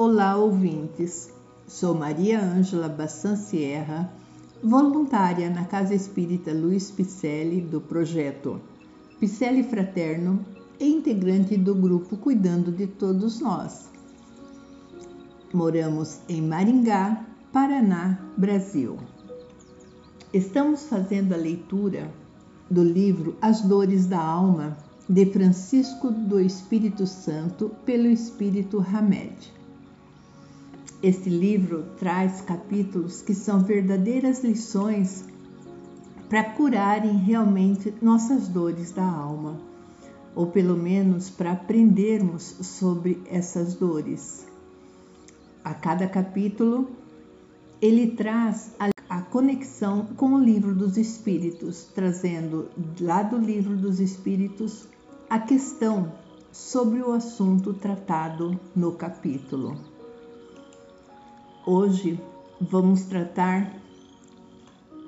Olá, ouvintes. Sou Maria Ângela Bassan Sierra, voluntária na Casa Espírita Luiz Picelli do projeto Picelli Fraterno e integrante do grupo Cuidando de Todos Nós. Moramos em Maringá, Paraná, Brasil. Estamos fazendo a leitura do livro As Dores da Alma, de Francisco do Espírito Santo, pelo Espírito Hamed. Este livro traz capítulos que são verdadeiras lições para curarem realmente nossas dores da alma, ou pelo menos para aprendermos sobre essas dores. A cada capítulo, ele traz a, a conexão com o livro dos Espíritos, trazendo lá do livro dos Espíritos a questão sobre o assunto tratado no capítulo. Hoje vamos tratar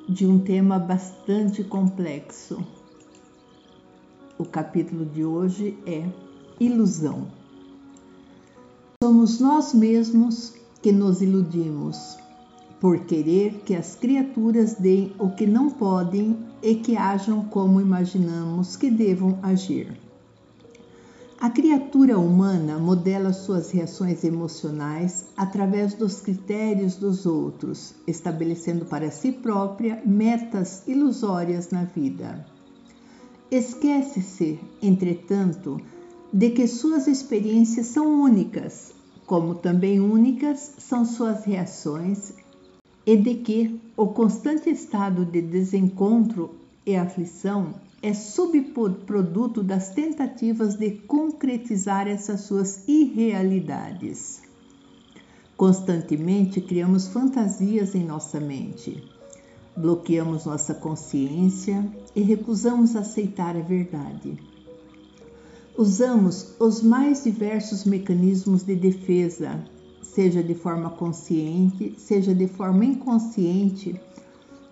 de um tema bastante complexo. O capítulo de hoje é Ilusão. Somos nós mesmos que nos iludimos por querer que as criaturas deem o que não podem e que ajam como imaginamos que devam agir. A criatura humana modela suas reações emocionais através dos critérios dos outros, estabelecendo para si própria metas ilusórias na vida. Esquece-se, entretanto, de que suas experiências são únicas, como também únicas são suas reações, e de que o constante estado de desencontro e aflição é subproduto das tentativas de concretizar essas suas irrealidades. Constantemente criamos fantasias em nossa mente, bloqueamos nossa consciência e recusamos aceitar a verdade. Usamos os mais diversos mecanismos de defesa, seja de forma consciente, seja de forma inconsciente,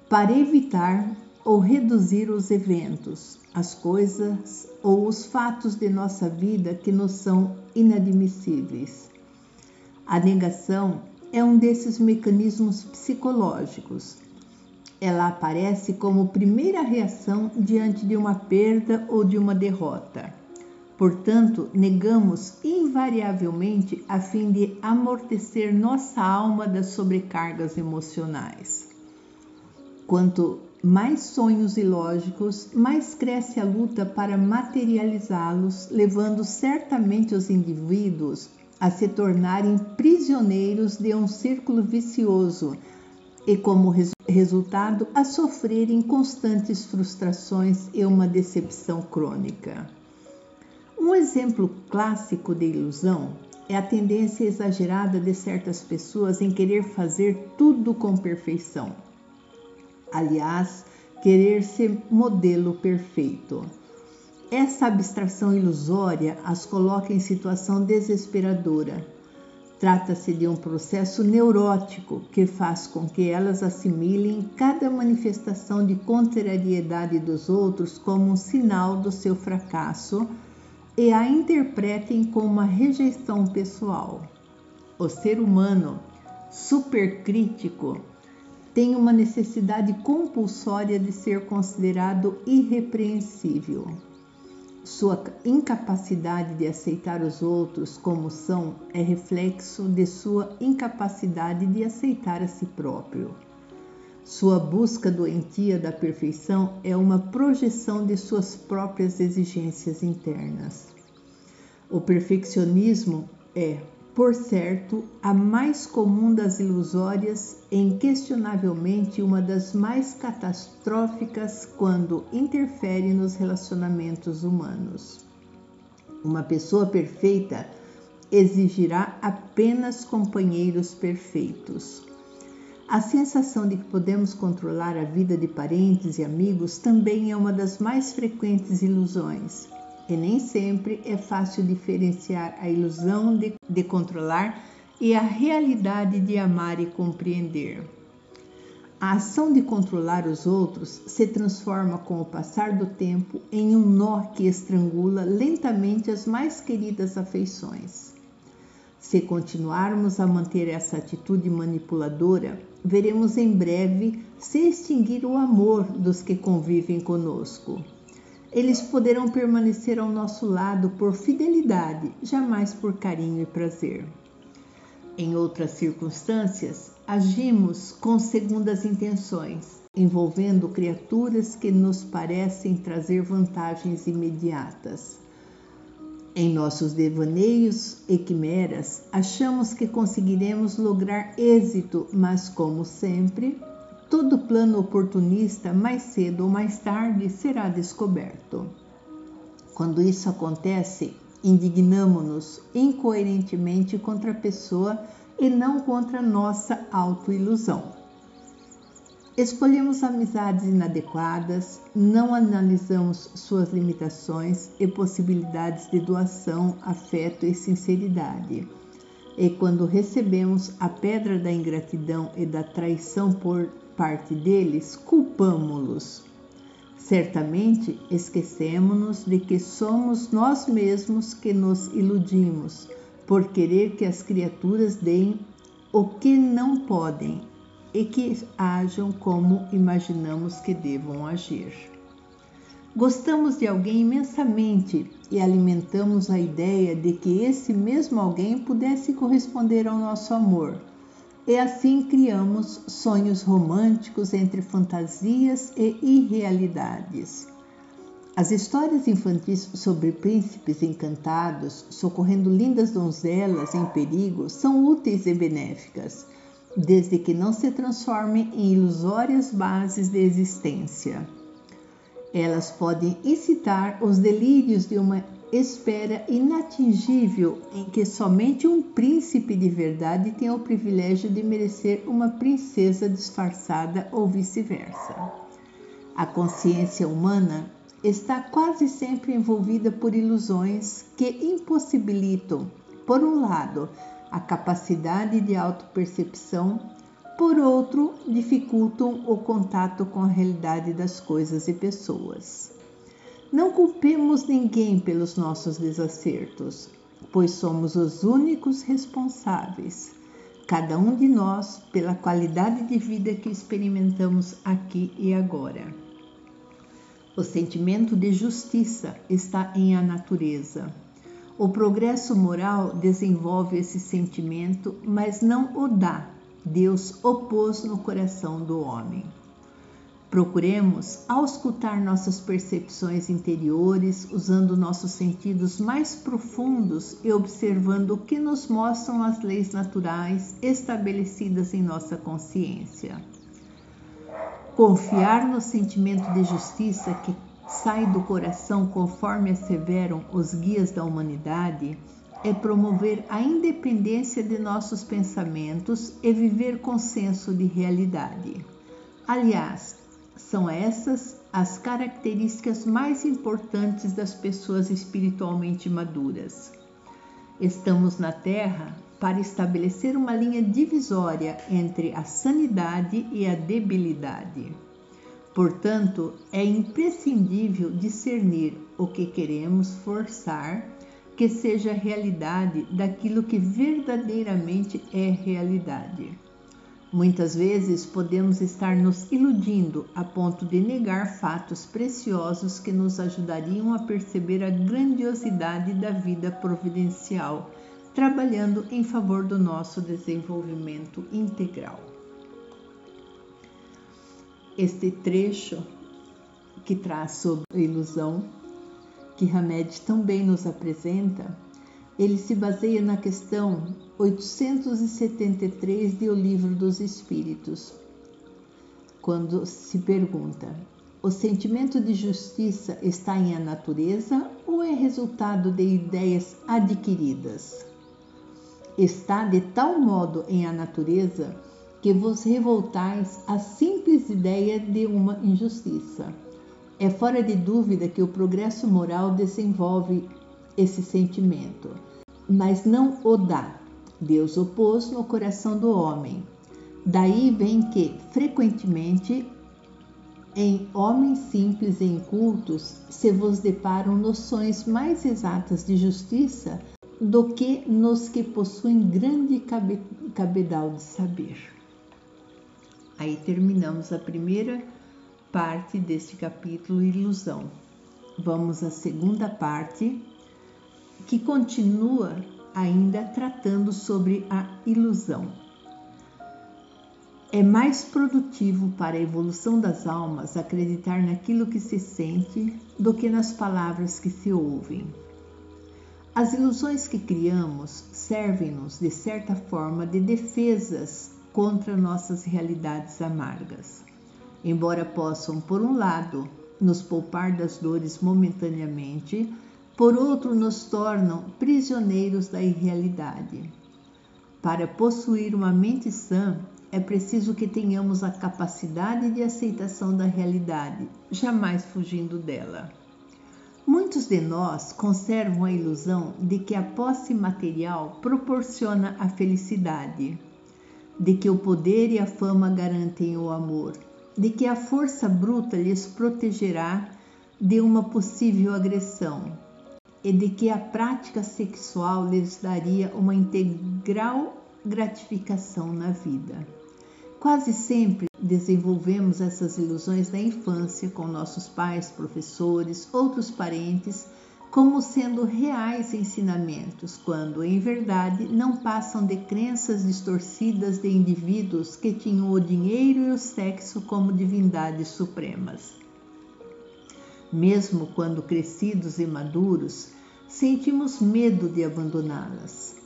para evitar ou reduzir os eventos, as coisas ou os fatos de nossa vida que nos são inadmissíveis. A negação é um desses mecanismos psicológicos. Ela aparece como primeira reação diante de uma perda ou de uma derrota. Portanto, negamos invariavelmente a fim de amortecer nossa alma das sobrecargas emocionais. Quanto mais sonhos ilógicos, mais cresce a luta para materializá-los, levando certamente os indivíduos a se tornarem prisioneiros de um círculo vicioso e, como res resultado, a sofrerem constantes frustrações e uma decepção crônica. Um exemplo clássico de ilusão é a tendência exagerada de certas pessoas em querer fazer tudo com perfeição aliás, querer ser modelo perfeito. Essa abstração ilusória as coloca em situação desesperadora. Trata-se de um processo neurótico que faz com que elas assimilem cada manifestação de contrariedade dos outros como um sinal do seu fracasso e a interpretem como uma rejeição pessoal. O ser humano supercrítico tem uma necessidade compulsória de ser considerado irrepreensível. Sua incapacidade de aceitar os outros como são é reflexo de sua incapacidade de aceitar a si próprio. Sua busca doentia da perfeição é uma projeção de suas próprias exigências internas. O perfeccionismo é, por certo, a mais comum das ilusórias e inquestionavelmente uma das mais catastróficas quando interfere nos relacionamentos humanos. Uma pessoa perfeita exigirá apenas companheiros perfeitos. A sensação de que podemos controlar a vida de parentes e amigos também é uma das mais frequentes ilusões e nem sempre é fácil diferenciar a ilusão de, de controlar e a realidade de amar e compreender. A ação de controlar os outros se transforma com o passar do tempo em um nó que estrangula lentamente as mais queridas afeições. Se continuarmos a manter essa atitude manipuladora, veremos em breve se extinguir o amor dos que convivem conosco. Eles poderão permanecer ao nosso lado por fidelidade, jamais por carinho e prazer. Em outras circunstâncias, agimos com segundas intenções, envolvendo criaturas que nos parecem trazer vantagens imediatas. Em nossos devaneios e quimeras, achamos que conseguiremos lograr êxito, mas, como sempre, todo plano oportunista, mais cedo ou mais tarde, será descoberto. Quando isso acontece, indignamo-nos incoerentemente contra a pessoa e não contra nossa autoilusão. Escolhemos amizades inadequadas, não analisamos suas limitações e possibilidades de doação, afeto e sinceridade. E quando recebemos a pedra da ingratidão e da traição por parte deles, culpamo-los. Certamente esquecemos-nos de que somos nós mesmos que nos iludimos por querer que as criaturas deem o que não podem e que ajam como imaginamos que devam agir. Gostamos de alguém imensamente e alimentamos a ideia de que esse mesmo alguém pudesse corresponder ao nosso amor e assim criamos sonhos românticos entre fantasias e irrealidades. As histórias infantis sobre príncipes encantados socorrendo lindas donzelas em perigo são úteis e benéficas, desde que não se transformem em ilusórias bases de existência. Elas podem incitar os delírios de uma espera inatingível em que somente um príncipe de verdade tem o privilégio de merecer uma princesa disfarçada ou vice-versa. A consciência humana está quase sempre envolvida por ilusões que impossibilitam, por um lado, a capacidade de autopercepção, por outro, dificultam o contato com a realidade das coisas e pessoas. Não culpemos ninguém pelos nossos desacertos, pois somos os únicos responsáveis, cada um de nós, pela qualidade de vida que experimentamos aqui e agora. O sentimento de justiça está em a natureza. O progresso moral desenvolve esse sentimento, mas não o dá. Deus opôs no coração do homem. Procuremos auscultar nossas percepções interiores, usando nossos sentidos mais profundos e observando o que nos mostram as leis naturais estabelecidas em nossa consciência. Confiar no sentimento de justiça que sai do coração conforme asseveram os guias da humanidade é promover a independência de nossos pensamentos e viver com senso de realidade. Aliás, são essas as características mais importantes das pessoas espiritualmente maduras. Estamos na Terra para estabelecer uma linha divisória entre a sanidade e a debilidade. Portanto, é imprescindível discernir o que queremos forçar que seja realidade daquilo que verdadeiramente é realidade. Muitas vezes podemos estar nos iludindo a ponto de negar fatos preciosos que nos ajudariam a perceber a grandiosidade da vida providencial, trabalhando em favor do nosso desenvolvimento integral. Este trecho que traz sobre a ilusão, que Hamed também nos apresenta, ele se baseia na questão 873 de O Livro dos Espíritos, quando se pergunta: o sentimento de justiça está em a natureza ou é resultado de ideias adquiridas? Está de tal modo em a natureza que vos revoltais à simples ideia de uma injustiça. É fora de dúvida que o progresso moral desenvolve esse sentimento, mas não o dá. Deus o pôs no coração do homem. Daí vem que, frequentemente, em homens simples e incultos se vos deparam noções mais exatas de justiça do que nos que possuem grande cabedal de saber. Aí terminamos a primeira parte deste capítulo Ilusão. Vamos à segunda parte, que continua ainda tratando sobre a ilusão. É mais produtivo para a evolução das almas acreditar naquilo que se sente do que nas palavras que se ouvem. As ilusões que criamos servem-nos, de certa forma, de defesas contra nossas realidades amargas. Embora possam, por um lado, nos poupar das dores momentaneamente, por outro, nos tornam prisioneiros da irrealidade. Para possuir uma mente sã, é preciso que tenhamos a capacidade de aceitação da realidade, jamais fugindo dela. Muitos de nós conservam a ilusão de que a posse material proporciona a felicidade, de que o poder e a fama garantem o amor, de que a força bruta lhes protegerá de uma possível agressão e de que a prática sexual lhes daria uma integral gratificação na vida. Quase sempre desenvolvemos essas ilusões na infância com nossos pais, professores, outros parentes, como sendo reais ensinamentos, quando em verdade não passam de crenças distorcidas de indivíduos que tinham o dinheiro e o sexo como divindades supremas. Mesmo quando crescidos e maduros, sentimos medo de abandoná-las.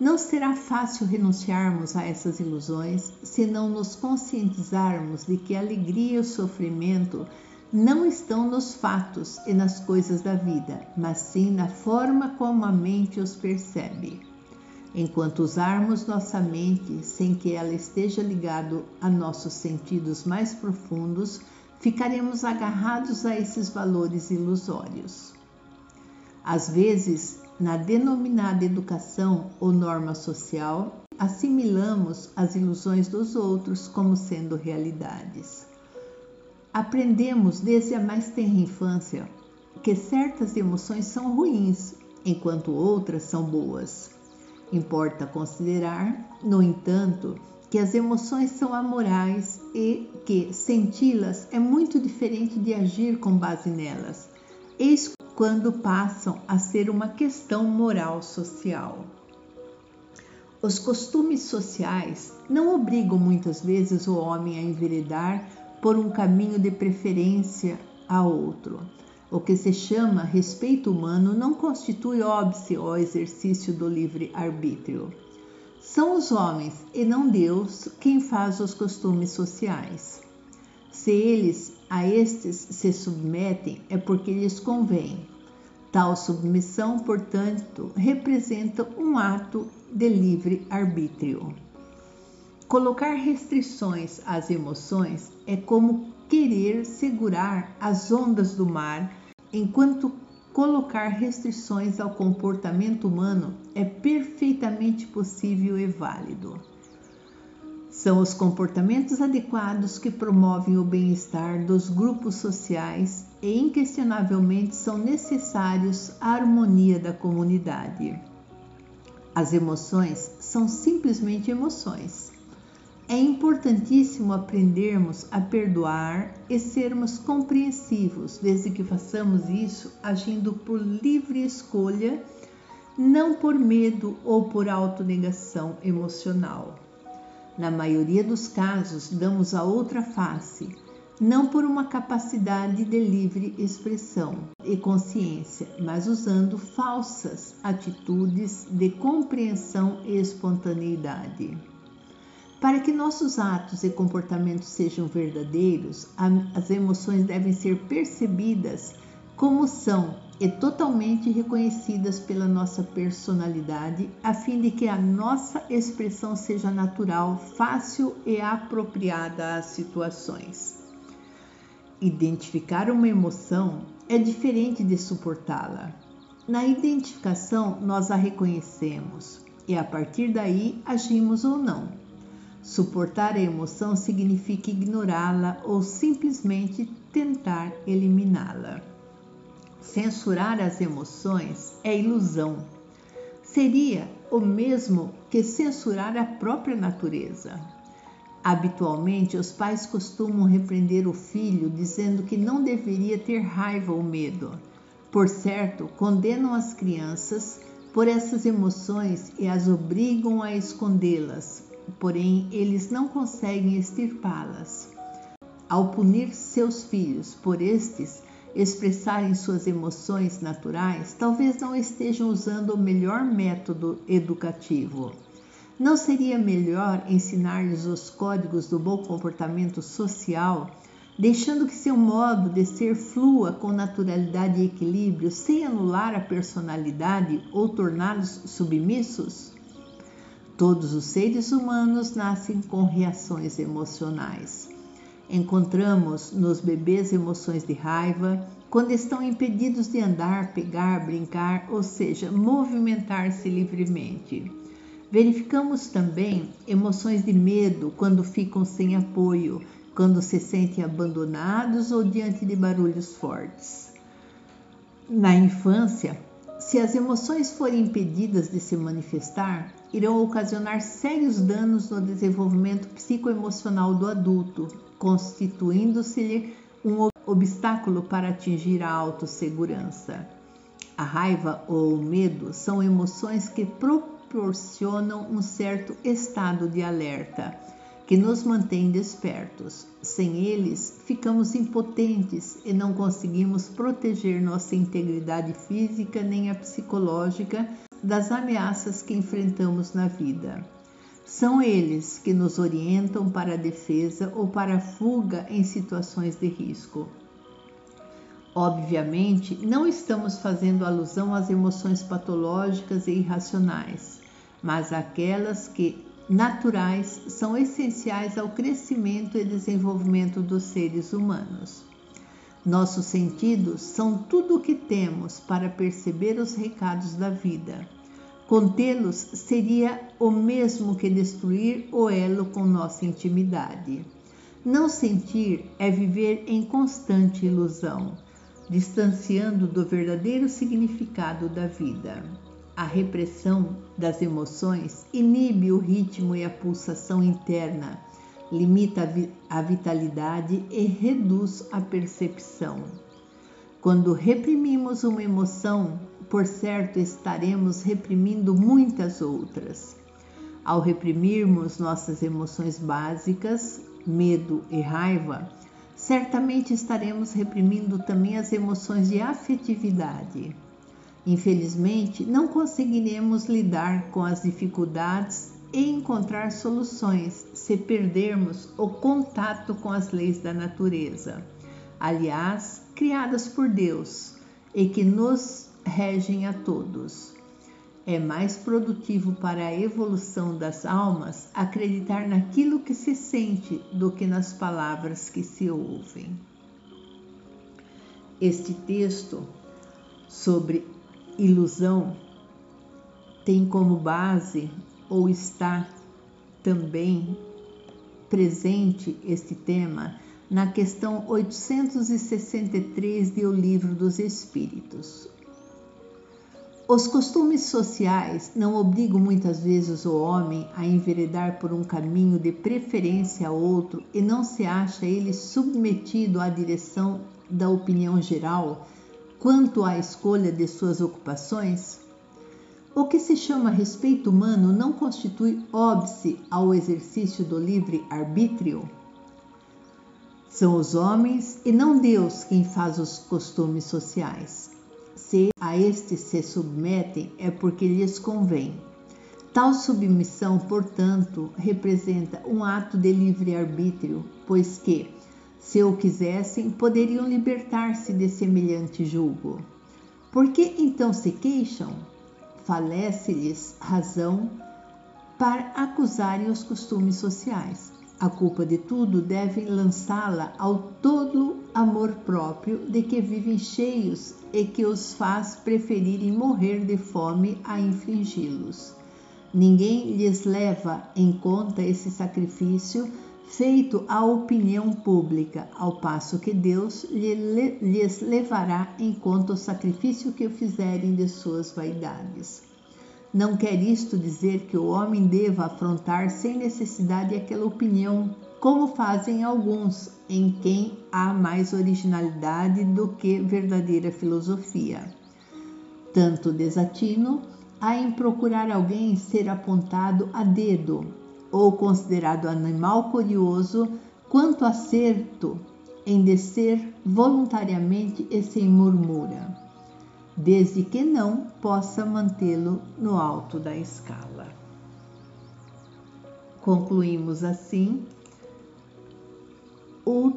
Não será fácil renunciarmos a essas ilusões se não nos conscientizarmos de que a alegria e o sofrimento não estão nos fatos e nas coisas da vida, mas sim na forma como a mente os percebe. Enquanto usarmos nossa mente sem que ela esteja ligada a nossos sentidos mais profundos, ficaremos agarrados a esses valores ilusórios. Às vezes, na denominada educação ou norma social, assimilamos as ilusões dos outros como sendo realidades. Aprendemos desde a mais tenra infância que certas emoções são ruins, enquanto outras são boas. Importa considerar, no entanto, que as emoções são amorais e que senti-las é muito diferente de agir com base nelas. Eis quando passam a ser uma questão moral social. Os costumes sociais não obrigam muitas vezes o homem a enveredar por um caminho de preferência a outro. O que se chama respeito humano não constitui óbice ao exercício do livre arbítrio. São os homens e não Deus quem faz os costumes sociais. Se eles a estes se submetem é porque lhes convém. Tal submissão, portanto, representa um ato de livre arbítrio. Colocar restrições às emoções é como querer segurar as ondas do mar, enquanto colocar restrições ao comportamento humano é perfeitamente possível e válido. São os comportamentos adequados que promovem o bem-estar dos grupos sociais e, inquestionavelmente, são necessários à harmonia da comunidade. As emoções são simplesmente emoções. É importantíssimo aprendermos a perdoar e sermos compreensivos, desde que façamos isso agindo por livre escolha, não por medo ou por autonegação emocional. Na maioria dos casos, damos a outra face, não por uma capacidade de livre expressão e consciência, mas usando falsas atitudes de compreensão e espontaneidade. Para que nossos atos e comportamentos sejam verdadeiros, as emoções devem ser percebidas como são e totalmente reconhecidas pela nossa personalidade, a fim de que a nossa expressão seja natural, fácil e apropriada às situações. Identificar uma emoção é diferente de suportá-la. Na identificação, nós a reconhecemos e a partir daí agimos ou não. Suportar a emoção significa ignorá-la ou simplesmente tentar eliminá-la. Censurar as emoções é ilusão. seria o mesmo que censurar a própria natureza. Habitualmente, os pais costumam repreender o filho dizendo que não deveria ter raiva ou medo. Por certo, condenam as crianças por essas emoções e as obrigam a escondê-las, porém eles não conseguem extirpá-las. Ao punir seus filhos por estes expressarem suas emoções naturais, talvez não estejam usando o melhor método educativo. Não seria melhor ensinar-lhes os códigos do bom comportamento social deixando que seu modo de ser flua com naturalidade e equilíbrio, sem anular a personalidade ou torná-los submissos? Todos os seres humanos nascem com reações emocionais. Encontramos nos bebês emoções de raiva quando estão impedidos de andar, pegar, brincar, ou seja, movimentar-se livremente. Verificamos também emoções de medo quando ficam sem apoio, quando se sentem abandonados ou diante de barulhos fortes. Na infância, se as emoções forem impedidas de se manifestar, irão ocasionar sérios danos no desenvolvimento psicoemocional do adulto, constituindo-se-lhe um obstáculo para atingir a autossegurança. A raiva ou o medo são emoções que proporcionam um certo estado de alerta que nos mantém despertos. Sem eles, ficamos impotentes e não conseguimos proteger nossa integridade física nem a psicológica das ameaças que enfrentamos na vida. São eles que nos orientam para a defesa ou para a fuga em situações de risco. Obviamente, não estamos fazendo alusão às emoções patológicas e irracionais, mas àquelas que naturais são essenciais ao crescimento e desenvolvimento dos seres humanos. Nossos sentidos são tudo o que temos para perceber os recados da vida. Contê-los seria o mesmo que destruir o elo com nossa intimidade. Não sentir é viver em constante ilusão, distanciando do verdadeiro significado da vida. A repressão das emoções inibe o ritmo e a pulsação interna, limita a vitalidade e reduz a percepção. Quando reprimimos uma emoção, por certo estaremos reprimindo muitas outras. Ao reprimirmos nossas emoções básicas, medo e raiva, certamente estaremos reprimindo também as emoções de afetividade. Infelizmente, não conseguiremos lidar com as dificuldades e encontrar soluções se perdermos o contato com as leis da natureza, aliás, criadas por Deus e que nos regem a todos. É mais produtivo para a evolução das almas acreditar naquilo que se sente do que nas palavras que se ouvem. Este texto sobre ilusão tem como base ou está também presente este tema na questão 863 de O Livro dos Espíritos. Os costumes sociais não obrigam muitas vezes o homem a enveredar por um caminho de preferência a outro e não se acha ele submetido à direção da opinião geral quanto à escolha de suas ocupações? O que se chama respeito humano não constitui óbice ao exercício do livre arbítrio? São os homens e não Deus quem faz os costumes sociais. Se a estes se submetem, é porque lhes convém. Tal submissão, portanto, representa um ato de livre arbítrio, pois que, se o quisessem, poderiam libertar-se de semelhante julgo. Por que então se queixam? Falece-lhes razão para acusarem os costumes sociais. A culpa de tudo devem lançá-la ao todo amor próprio de que vivem cheios e que os faz preferirem morrer de fome a infringi-los. Ninguém lhes leva em conta esse sacrifício feito à opinião pública, ao passo que Deus lhes levará em conta o sacrifício que fizerem de suas vaidades. Não quer isto dizer que o homem deva afrontar sem necessidade aquela opinião, como fazem alguns, em quem há mais originalidade do que verdadeira filosofia. Tanto desatino há em procurar alguém ser apontado a dedo ou considerado animal curioso, quanto acerto em descer voluntariamente e sem murmura, desde que não possa mantê-lo no alto da escala. Concluímos assim o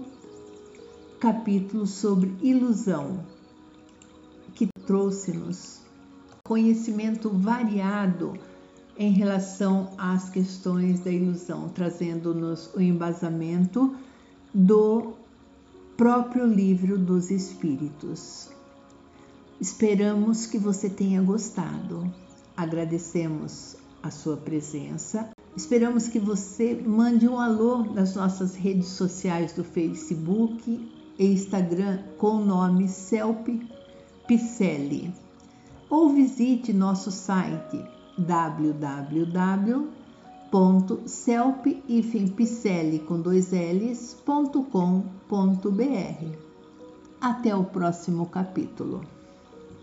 capítulo sobre ilusão, que trouxe-nos conhecimento variado em relação às questões da ilusão, trazendo-nos o embasamento do próprio livro dos Espíritos. Esperamos que você tenha gostado. Agradecemos a sua presença. Esperamos que você mande um alô nas nossas redes sociais do Facebook e Instagram com o nome Celp Picelli ou visite nosso site www.celp-picelli com dois L's.com.br. Até o próximo capítulo.